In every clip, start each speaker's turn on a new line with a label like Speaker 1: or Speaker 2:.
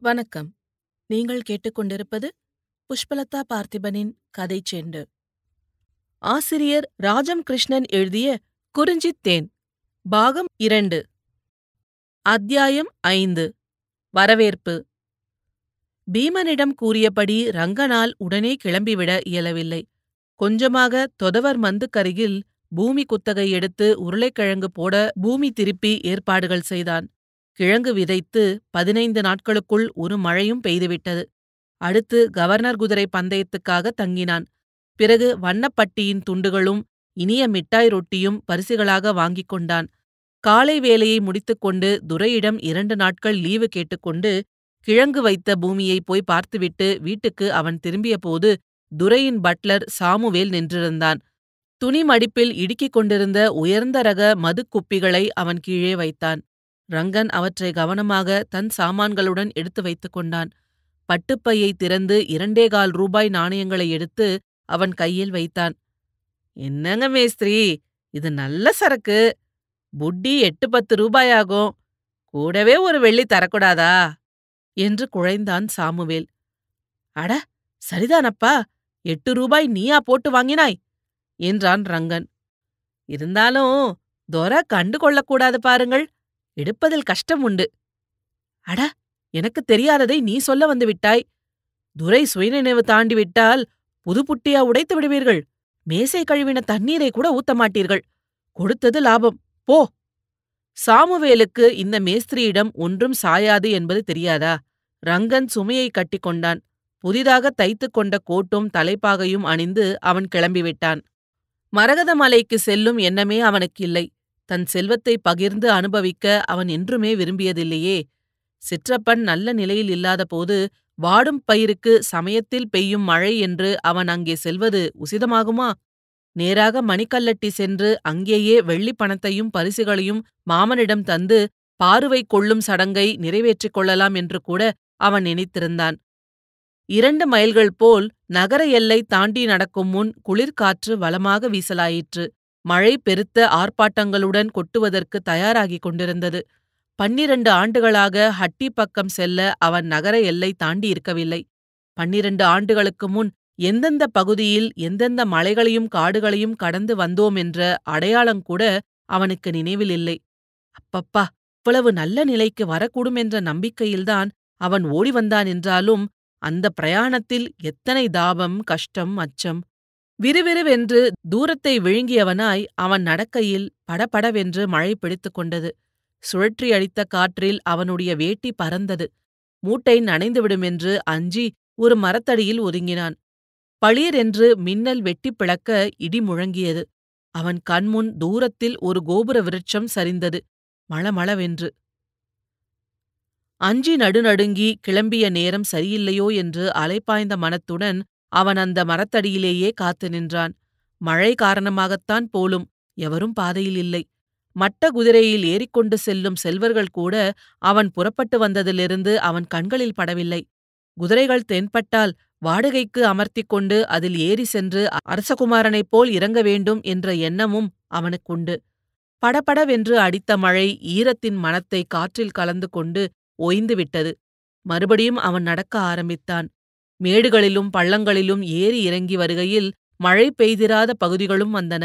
Speaker 1: வணக்கம். நீங்கள் கேட்டுக்கொண்டிருப்பது புஷ்பலதா பார்த்திபனின் கதை செண்டு. ஆசிரியர் ராஜம் கிருஷ்ணன் எழுதிய குறிஞ்சித் தேன் பாகம் இரண்டு அத்தியாயம் ஐந்து வரவேற்பு. பீமனிடம் கூறியபடி ரங்கனால் உடனே கிளம்பிவிட இயலவில்லை. கொஞ்சமாக தொதவர் மந்துக்கருகில் பூமி குத்தகை எடுத்து உருளைக்கிழங்கு போட பூமி திருப்பி ஏற்பாடுகள் செய்தான். கிழங்கு விதைத்து பதினைந்து நாட்களுக்குள் ஒரு மழையும் பெய்துவிட்டது. அடுத்து கவர்னர் குதிரை பந்தயத்துக்காக தங்கினான். பிறகு வண்ணப்பட்டியின் துண்டுகளும் இனிய மிட்டாய் ரொட்டியும் பரிசுகளாக வாங்கிக் கொண்டான். காலை வேலையை முடித்துக்கொண்டு துரையிடம் இரண்டு நாட்கள் லீவு கேட்டுக்கொண்டு கிழங்கு வைத்த பூமியை போய் பார்த்துவிட்டு வீட்டுக்கு அவன் திரும்பியபோது துரையின் பட்லர் சாமுவேல் நின்றிருந்தான். துணி மடிப்பில் இடுக்கிக் கொண்டிருந்த உயர்ந்த ரக மதுக்குப்பிகளை அவன் கீழே வைத்தான். ரங்கன் அவற்றை கவனமாக தன் சாமான்களுடன் எடுத்து வைத்துக் கொண்டான். பட்டுப்பையை திறந்து இரண்டே கால் ரூபாய் நாணயங்களை எடுத்து அவன் கையில் வைத்தான். என்னங்க மேஸ்திரி இது நல்ல சரக்கு. புட்டி எட்டு பத்து ரூபாயாகும் கூடவே ஒரு வெள்ளி தரக்கூடாதா? என்று குழைந்தான் சாமுவேல். அட சரிதானப்பா. எட்டு ரூபாய் நீயா போட்டு வாங்கினாய்? என்றான் ரங்கன். இருந்தாலும் தொர கண்டு கொள்ளக்கூடாது பாருங்கள். எடுப்பதில் கஷ்டம் உண்டு. அட எனக்கு தெரியாததை நீ சொல்ல வந்து விட்டாய். துரை சுயநினைவு தாண்டி விட்டால் புதுப்புட்டியா உடைத்து விடுவீர்கள். மேசை கழுவின தண்ணீரை கூட ஊத்த மாட்டீர்கள். கொடுத்தது லாபம். போ. சாமுவேலுக்கு இந்த மேஸ்திரியிடம் ஒன்றும் சாயாது என்பது தெரியாதா? ரங்கன் சுமையை கட்டிக்கொண்டான் புதிதாக தைத்துக் கொண்ட கோட்டும் தலைப்பாகையும் அணிந்து அவன் கிளம்பிவிட்டான் மரகத மலைக்கு செல்லும் எண்ணமே அவனுக்கு இல்லை. தன் செல்வத்தை பகிர்ந்து அனுபவிக்க அவன் என்றுமே விரும்பியதில்லையே. சிற்றப்பன் நல்ல நிலையில் இல்லாதபோது வாடும் பயிருக்கு சமயத்தில் பெய்யும் மழை என்று அவன் அங்கே செல்வது உசிதமாகுமா? நேராக மணிக்கல்லட்டி சென்று அங்கேயே வெள்ளிப் பணத்தையும் பரிசுகளையும் மாமனிடம் தந்து பாருவை கொள்ளும் சடங்கை நிறைவேற்றிக் கொள்ளலாம் என்று கூட அவன் நினைத்திருந்தான். இரண்டு மைல்கள் போல் நகர எல்லை தாண்டி நடக்கும் முன் குளிர்காற்று வளமாக வீசலாயிற்று. மழை பெருத்த ஆர்ப்பாட்டங்களுடன் கொட்டுவதற்கு தயாராகிக் கொண்டிருந்தது. பன்னிரண்டு ஆண்டுகளாக ஹட்டி பக்கம் செல்ல அவன் நகர எல்லை தாண்டி இருக்கவில்லை. பன்னிரண்டு ஆண்டுகளுக்கு முன் எந்தெந்த பகுதியில் எந்தெந்த மலைகளையும் காடுகளையும் கடந்து வந்தோம் என்ற அடையாளங்கூட அவனுக்கு நினைவில் இல்லை அப்பப்பா இவ்வளவு நல்ல நிலைக்கு வரக்கூடும் என்ற நம்பிக்கையில்தான் அவன் ஓடி வந்தான் என்றாலும் அந்த பிரயாணத்தில் எத்தனை தாபம் கஷ்டம் அச்சம் விறுவிறுவென்று தூரத்தை விழுங்கியவனாய் அவன் நடக்கையில் படபடவென்று மழை பிடித்துக் கொண்டது. சுழற்றி அடித்த காற்றில் அவனுடைய வேட்டி பறந்தது. மூட்டை நனைந்துவிடுமென்று அஞ்சி ஒரு மரத்தடியில் ஒதுங்கினான். பளீரென்று மின்னல் வெட்டிப் பிளக்க இடி முழங்கியது. அவன் கண்முன் தூரத்தில் ஒரு கோபுர விருட்சம் சரிந்தது. மளமளவென்று. அஞ்சி நடுநடுங்கி கிளம்பிய நேரம் சரியில்லையோ என்று அலைப்பாய்ந்த மனத்துடன் அவன் அந்த மரத்தடியிலேயே காத்து நின்றான். மழை காரணமாகத்தான் போலும் எவரும் பாதையில் இல்லை. மட்ட குதிரையில் ஏறிக்கொண்டு செல்லும் செல்வர்கள் கூட அவன் புறப்பட்டு வந்ததிலிருந்து அவன் கண்களில் படவில்லை. குதிரைகள் தென்பட்டால் வாடகைக்கு அமர்த்திக் கொண்டு அதில் ஏறி சென்று அரசகுமாரனைப் போல் இறங்க வேண்டும் என்ற எண்ணமும் அவனுக்குண்டு படபடவென்று அடித்த மழை ஈரத்தின் மனத்தை காற்றில் கலந்து கொண்டு ஒய்ந்துவிட்டது மறுபடியும் அவன் நடக்க ஆரம்பித்தான். மேடுகளிலும் பள்ளங்களிலும் ஏறி இறங்கி வருகையில் மழை பெய்திராத பகுதிகளும் வந்தன.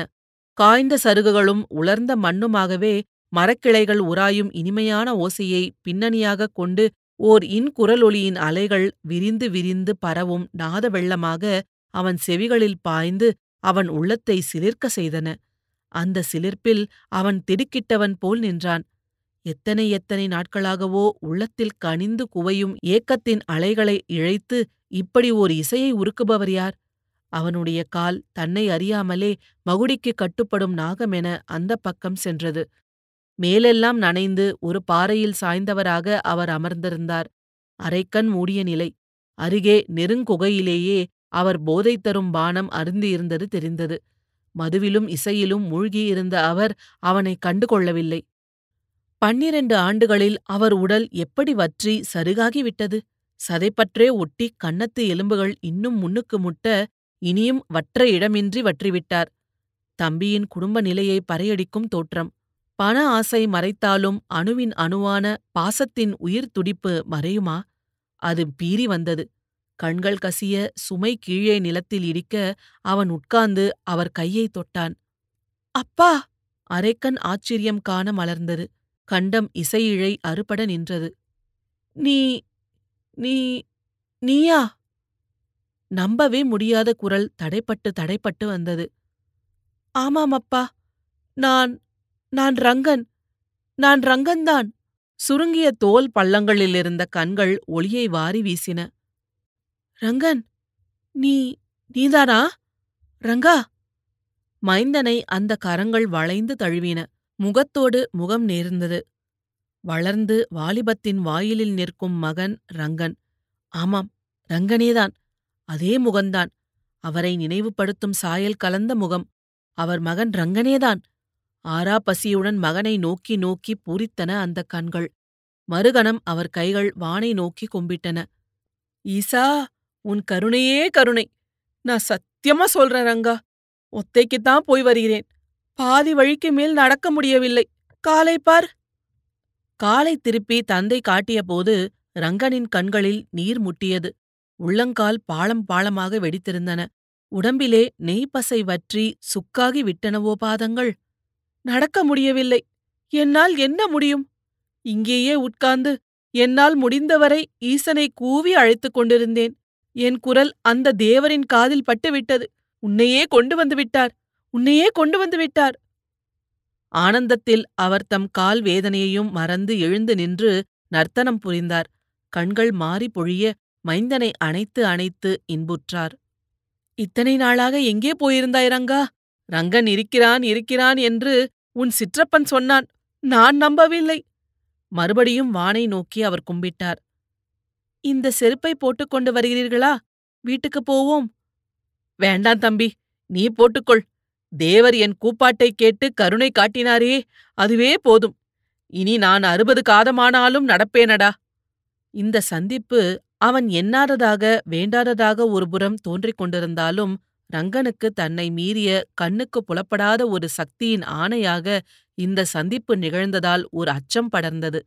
Speaker 1: காய்ந்த சருகுகளும் உலர்ந்த மண்ணுமாகவே மரக்கிளைகள் உராயும் இனிமையான ஓசையை பின்னணியாகக் கொண்டு ஓர் இன்குரலொலியின் அலைகள் விரிந்து விரிந்து பரவும் நாத வெள்ளமாக அவன் செவிகளில் பாய்ந்து அவன் உள்ளத்தை சிலிர்க்க செய்தன. அந்த சிலிர்ப்பில் அவன் திடுக்கிட்டவன் போல் நின்றான். எத்தனை எத்தனை நாட்களாகவோ உள்ளத்தில் கனிந்து குவையும் ஏக்கத்தின் அலைகளை இழைத்து இப்படி ஓர் இசையை உருக்குபவர் யார்? அவனுடைய கால் தன்னை அறியாமலே மகுடிக்கு கட்டுப்படும் நாகமென அந்த பக்கம் சென்றது. மேலெல்லாம் நனைந்து ஒரு பாறையில் சாய்ந்தவராக அவர் அமர்ந்திருந்தார். அரைக்கண் மூடிய நிலை. அருகே நெருங்குகையிலேயே அவர் போதை தரும் பானம் அருந்தியிருந்தது தெரிந்தது. மதுவிலும் இசையிலும் மூழ்கியிருந்த அவர் அவனை கண்டுகொள்ளவில்லை. பன்னிரண்டு ஆண்டுகளில் அவர் உடல் எப்படி வற்றி சருகாகிவிட்டது? சதைப்பற்றே ஒட்டி கன்னத்து எலும்புகள் இன்னும் முன்னுக்கு முட்ட இனியும் வற்ற இடமின்றி வற்றிவிட்டார். தம்பியின் குடும்ப நிலையை பறையடிக்கும் தோற்றம். பண ஆசை மறைத்தாலும் அணுவின் அணுவான பாசத்தின் உயிர் துடிப்பு மறையுமா? அது பீறி வந்தது. கண்கள் கசிய சுமை கீழே நிலத்தில் இடிக்க அவன் உட்கார்ந்து அவர் கையை தொட்டான். அப்பா! அரைக்கன் ஆச்சரியம் காண மலர்ந்தது. கண்டம் இசையிழை அறுபட நின்றது. நீ நீ நீயா? நம்பவே முடியாத குரல் தடைப்பட்டு தடைப்பட்டு வந்தது. ஆமாம் அப்பா நான் நான் ரங்கன் நான் ரங்கன்தான். சுருங்கிய தோல் பள்ளங்களிலிருந்த கண்கள் ஒளியை வாரி வீசின. ரங்கன் நீ நீதானா? ரங்கா? மைந்தனை அந்த கரங்கள் வளைந்து தழுவின. முகத்தோடு முகம் நேர்ந்தது. வளர்ந்து வாலிபத்தின் வாயிலில் நிற்கும் மகன் ரங்கன். ஆமாம் ரங்கனேதான். அதே முகந்தான். அவரை நினைவுபடுத்தும் சாயல் கலந்த முகம். அவர் மகன் ரங்கனேதான். ஆரா பசியுடன் மகனை நோக்கி நோக்கி பூரித்தன அந்த கண்கள். மறுகணம் அவர் கைகள் வானை நோக்கி கும்பிட்டன. ஈசா உன் கருணையே கருணை. நான் சத்தியமா சொல்றேன் ரங்கா. ஒத்தைக்குத்தான் போய் வருகிறேன். பாதி வழிக்கு மேல் நடக்க முடியவில்லை. காலை பார். காலை திருப்பி தந்தை காட்டியபோது ரங்கனின் கண்களில் நீர் முட்டியது. உள்ளங்கால் பாளம் பாளமாக வெடித்திருந்தன. உடம்பிலே நெய்ப்பசை வற்றி சுக்காகி விட்டனவோ பாதங்கள். நடக்க முடியவில்லை. என்னால் என்ன முடியும்? இங்கேயே உட்கார்ந்து என்னால் முடிந்தவரை ஈசனை கூவி அழைத்துக் கொண்டிருந்தேன். என் குரல் அந்த தேவரின் காதில் பட்டுவிட்டது. உன்னையே கொண்டு வந்து விட்டார். உன்னையே கொண்டு வந்து விட்டார். ஆனந்தத்தில் அவர் தம் கால் வேதனையையும் மறந்து எழுந்து நின்று நர்த்தனம் புரிந்தார். கண்கள் மாறி பொழிய மைந்தனை அணைத்து அணைத்து இன்புற்றார். இத்தனை நாளாக எங்கே போயிருந்தாய் ரங்கா? ரங்கன் இருக்கிறான் இருக்கிறான் என்று உன் சிற்றப்பன் சொன்னான். நான் நம்பவில்லை. மறுபடியும் வானை நோக்கி அவர் கும்பிட்டார். இந்த செருப்பை போட்டுக்கொண்டு வருகிறீர்களா? வீட்டுக்குப் போவோம். வேண்டாம் தம்பி நீ போட்டுக்கொள். தேவர் என் கூப்பாட்டை கேட்டு கருணை காட்டினாரே அதுவே போதும். இனி நான் அறுபது காதமானாலும் நடப்பேனடா. இந்த சந்திப்பு அவன் எண்ணாததாக வேண்டாததாக ஒருபுறம் தோன்றிக் கொண்டிருந்தாலும் ரங்கனுக்கு தன்னை மீறிய கண்ணுக்கு புலப்படாத ஒரு சக்தியின் ஆணையாக இந்த சந்திப்பு நிகழ்ந்ததால் ஒரு அச்சம் படர்ந்தது.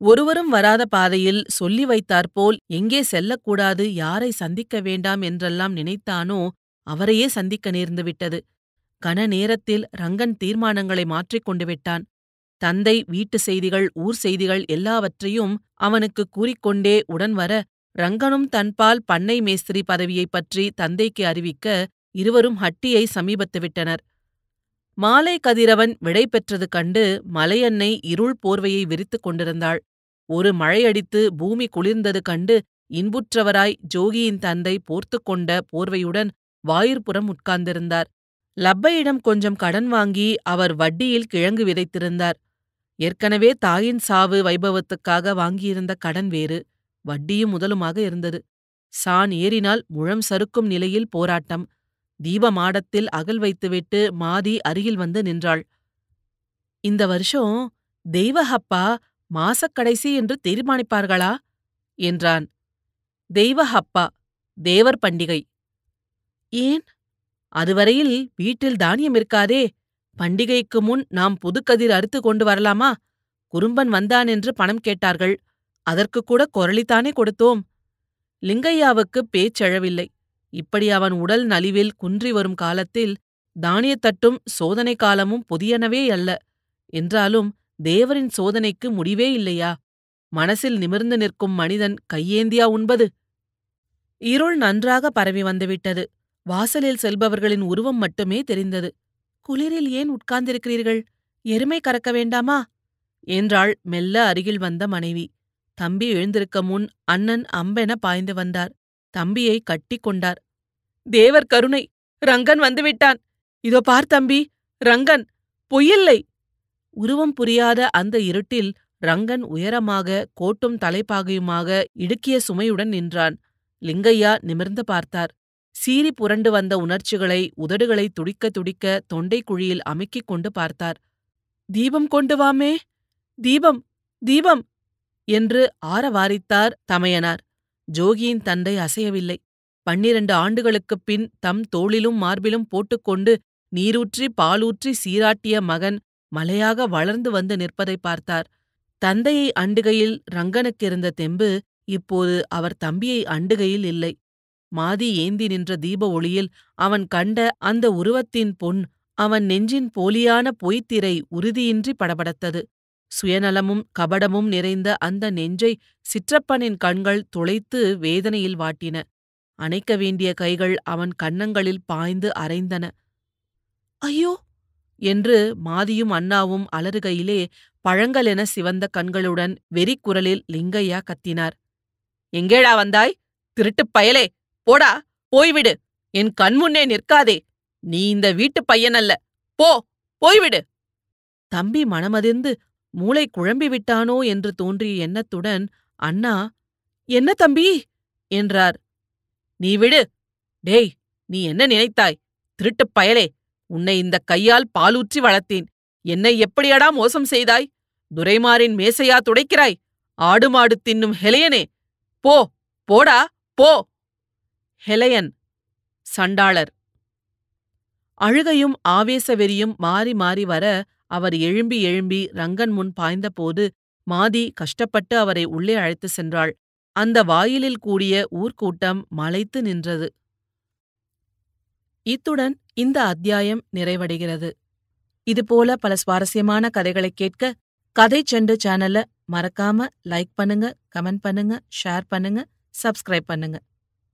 Speaker 1: ஒருவரும் வராத பாதையில் சொல்லி வைத்தாற்போல் எங்கே செல்லக்கூடாது? யாரை சந்திக்க வேண்டாம்? என்றெல்லாம் நினைத்தானோ அவரையே சந்திக்க நேர்ந்துவிட்டது. கன நேரத்தில் ரங்கன் தீர்மானங்களை மாற்றிக் கொண்டு விட்டான். தந்தை வீட்டு செய்திகள் ஊர் செய்திகள் எல்லாவற்றையும் அவனுக்கு கூறிக்கொண்டே உடன் வர ரங்கனும் தன்பால் பண்ணை மேஸ்திரி பதவியைப் பற்றி தந்தைக்கு அறிவிக்க இருவரும் ஹட்டியை சமீபத்து விட்டனர். மாலை கதிரவன் விடை பெற்றது கண்டு மலையன்னை இருள் போர்வையை விரித்துக் கொண்டிருந்தாள். ஒரு மழையடித்து பூமி குளிர்ந்தது கண்டு இன்புற்றவராய் ஜோகியின் தந்தை போர்த்துக் கொண்ட போர்வையுடன் வாயிற்புறம் உட்கார்ந்திருந்தார். லப்பையிடம் கொஞ்சம் கடன் வாங்கி அவர் வட்டியில் கிழங்கு விதைத்திருந்தார். ஏற்கனவே தாயின் சாவு வைபவத்துக்காக வாங்கியிருந்த கடன் வேறு வட்டியும் முதலுமாக இருந்தது. சான் ஏறினால் முழம் சறுக்கும் நிலையில் போராட்டம். தீப மாடத்தில் அகல் வைத்துவிட்டு மாதி அருகில் வந்து நின்றாள். இந்த வருஷம் தெய்வஹப்பா மாசக்கடைசி என்று தீர்மானிப்பார்களா? என்றான். தெய்வஹப்பா தேவர் பண்டிகை. ஏன்? அதுவரையில் வீட்டில் தானியம் இருக்காதே. பண்டிகைக்கு முன் நாம் புதுக்கதிர் அறுத்து கொண்டு வரலாமா? குறும்பன் வந்தான் என்று பணம் கேட்டார்கள். அதற்கு கூட கொரளித்தானே கொடுத்தோம். லிங்கையாவுக்கு பேச்செழவில்லை. இப்படி அவன் உடல் நலிவில் குன்றி வரும் காலத்தில் தானியத்தட்டும் சோதனை காலமும் புதியனவே அல்ல. என்றாலும் தேவரின் சோதனைக்கு முடிவே இல்லையா? மனசில் நிமிர்ந்து நிற்கும் மனிதன் கையேந்தியா உண்பது? இருள் நன்றாக பரவி வந்துவிட்டது. வாசலில் செல்பவர்களின் உருவம் மட்டுமே தெரிந்தது. குளிரில் ஏன் உட்கார்ந்திருக்கிறீர்கள்? எருமை கறக்க வேண்டாமா? என்றாள் மெல்ல அருகில் வந்த மனைவி. தம்பி எழுந்திருக்க முன் அண்ணன் அம்பென பாய்ந்து வந்தார். தம்பியை கட்டிக் கொண்டார். தேவர் கருணை! ரங்கன் வந்துவிட்டான். இதோ பார் தம்பி! ரங்கன்! பொய்யில்லை! உருவம் புரியாத அந்த இருட்டில் ரங்கன் உயரமாக கோட்டும் தலைப்பாகையுமாக இடுக்கிய சுமையுடன் நின்றான். லிங்கையா நிமிர்ந்து பார்த்தார். சீறி புரண்டு வந்த உணர்ச்சிகளை உதடுகளை துடிக்க துடிக்க தொண்டை குழியில் அமுக்கிக் கொண்டு பார்த்தார். தீபம் கொண்டு வாமே! தீபம்! தீபம்! என்று ஆரவாரித்தார் தமையனார். ஜோகியின் தந்தை அசையவில்லை. பன்னிரண்டு ஆண்டுகளுக்குப் பின் தம் தோளிலும் மார்பிலும் போட்டுக்கொண்டு நீரூற்றி பாலூற்றி சீராட்டிய மகன் மலையாக வளர்ந்து வந்து நிற்பதை பார்த்தார். தந்தையை அண்டுகையில் ரங்கனுக்கிருந்த தெம்பு இப்போது அவர் தம்பியை அண்டுகையில் இல்லை. மாதி ஏந்தி நின்ற தீப ஒளியில் அவன் கண்ட அந்த உருவத்தின் பொன் அவன் நெஞ்சின் போலியான பொய்த்திரை உறுதியின்றி படபடத்தது. சுயநலமும் கபடமும் நிறைந்த அந்த நெஞ்சை சிற்றப்பனின் கண்கள் துளைத்து வேதனையில் வாட்டின. அணைக்க வேண்டிய கைகள் அவன் கன்னங்களில் பாய்ந்து அரைந்தன. ஐயோ! என்று மாதியும் அண்ணாவும் அலறுகையிலே பழங்களென சிவந்த கண்களுடன் வெறிக்குரலில் லிங்கையா கத்தினார். எங்கேடா வந்தாய்? திருட்டுப் பயலே! போடா போய்விடு என் கண்முன்னே நிற்காதே. நீ இந்த வீட்டுப் பையனல்ல. போ போய்விடு தம்பி மனமதிர்ந்து மூளை குழம்பி விட்டானோ? என்று தோன்றிய எண்ணத்துடன் அண்ணா என்ன தம்பி? என்றார். நீ விடு. டேய் நீ என்ன நினைத்தாய்? திருட்டுப் பயலே. உன்னை இந்த கையால் பாலூற்றி வளர்த்தேன். என்னை எப்படியடா மோசம் செய்தாய்? துரைமாரின் மேசையா துடைக்கிறாய்? ஆடு மாடு தின்னும் ஹெலையனே. போ போடா போ. ஹெலையன் சண்டாளர். அழுகையும் ஆவேச வெறியும் மாறி மாறி வர அவர் எழும்பி எழும்பி ரங்கன் முன் பாய்ந்தபோது மாதி கஷ்டப்பட்டு அவரை உள்ளே அழைத்து சென்றாள். அந்த வாயிலில் கூடிய ஊர்க்கூட்டம் மலைத்து நின்றது. இத்துடன் இந்த அத்தியாயம் நிறைவடைகிறது. இதுபோல பல சுவாரஸ்யமான கதைகளை கேட்க கதை செண்டு சேனல்ல மறக்காம லைக் பண்ணுங்க கமெண்ட் பண்ணுங்க ஷேர் பண்ணுங்க சப்ஸ்கிரைப் பண்ணுங்க.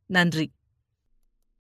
Speaker 1: நன்றி.